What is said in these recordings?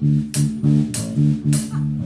あっ。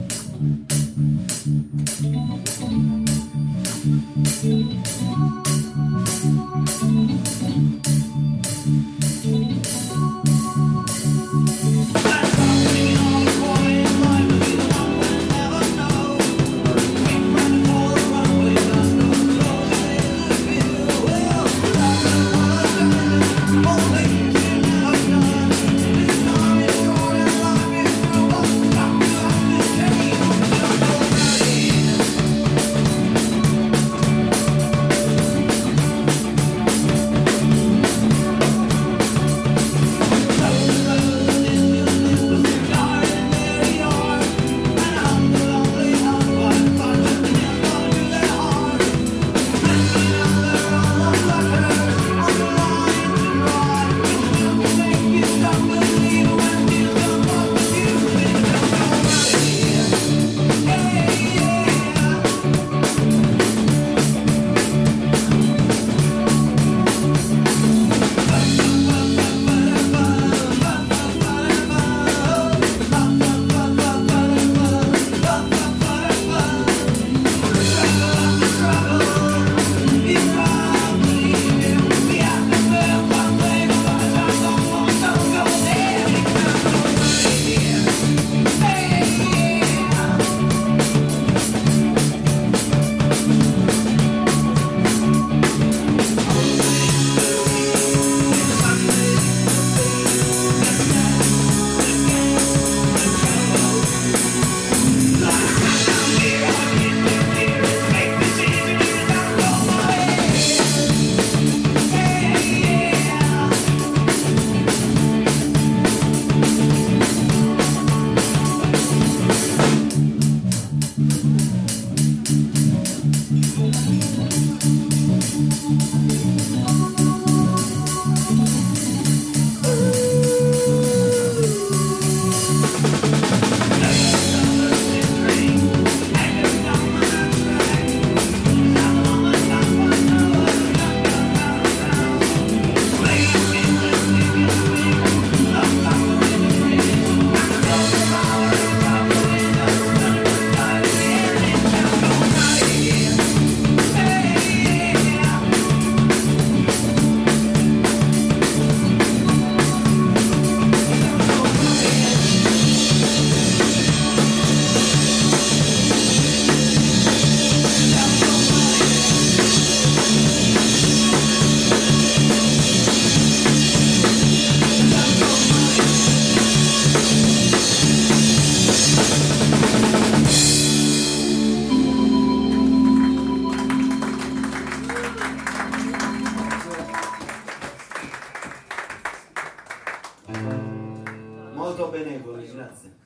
Molto benevoli, grazie.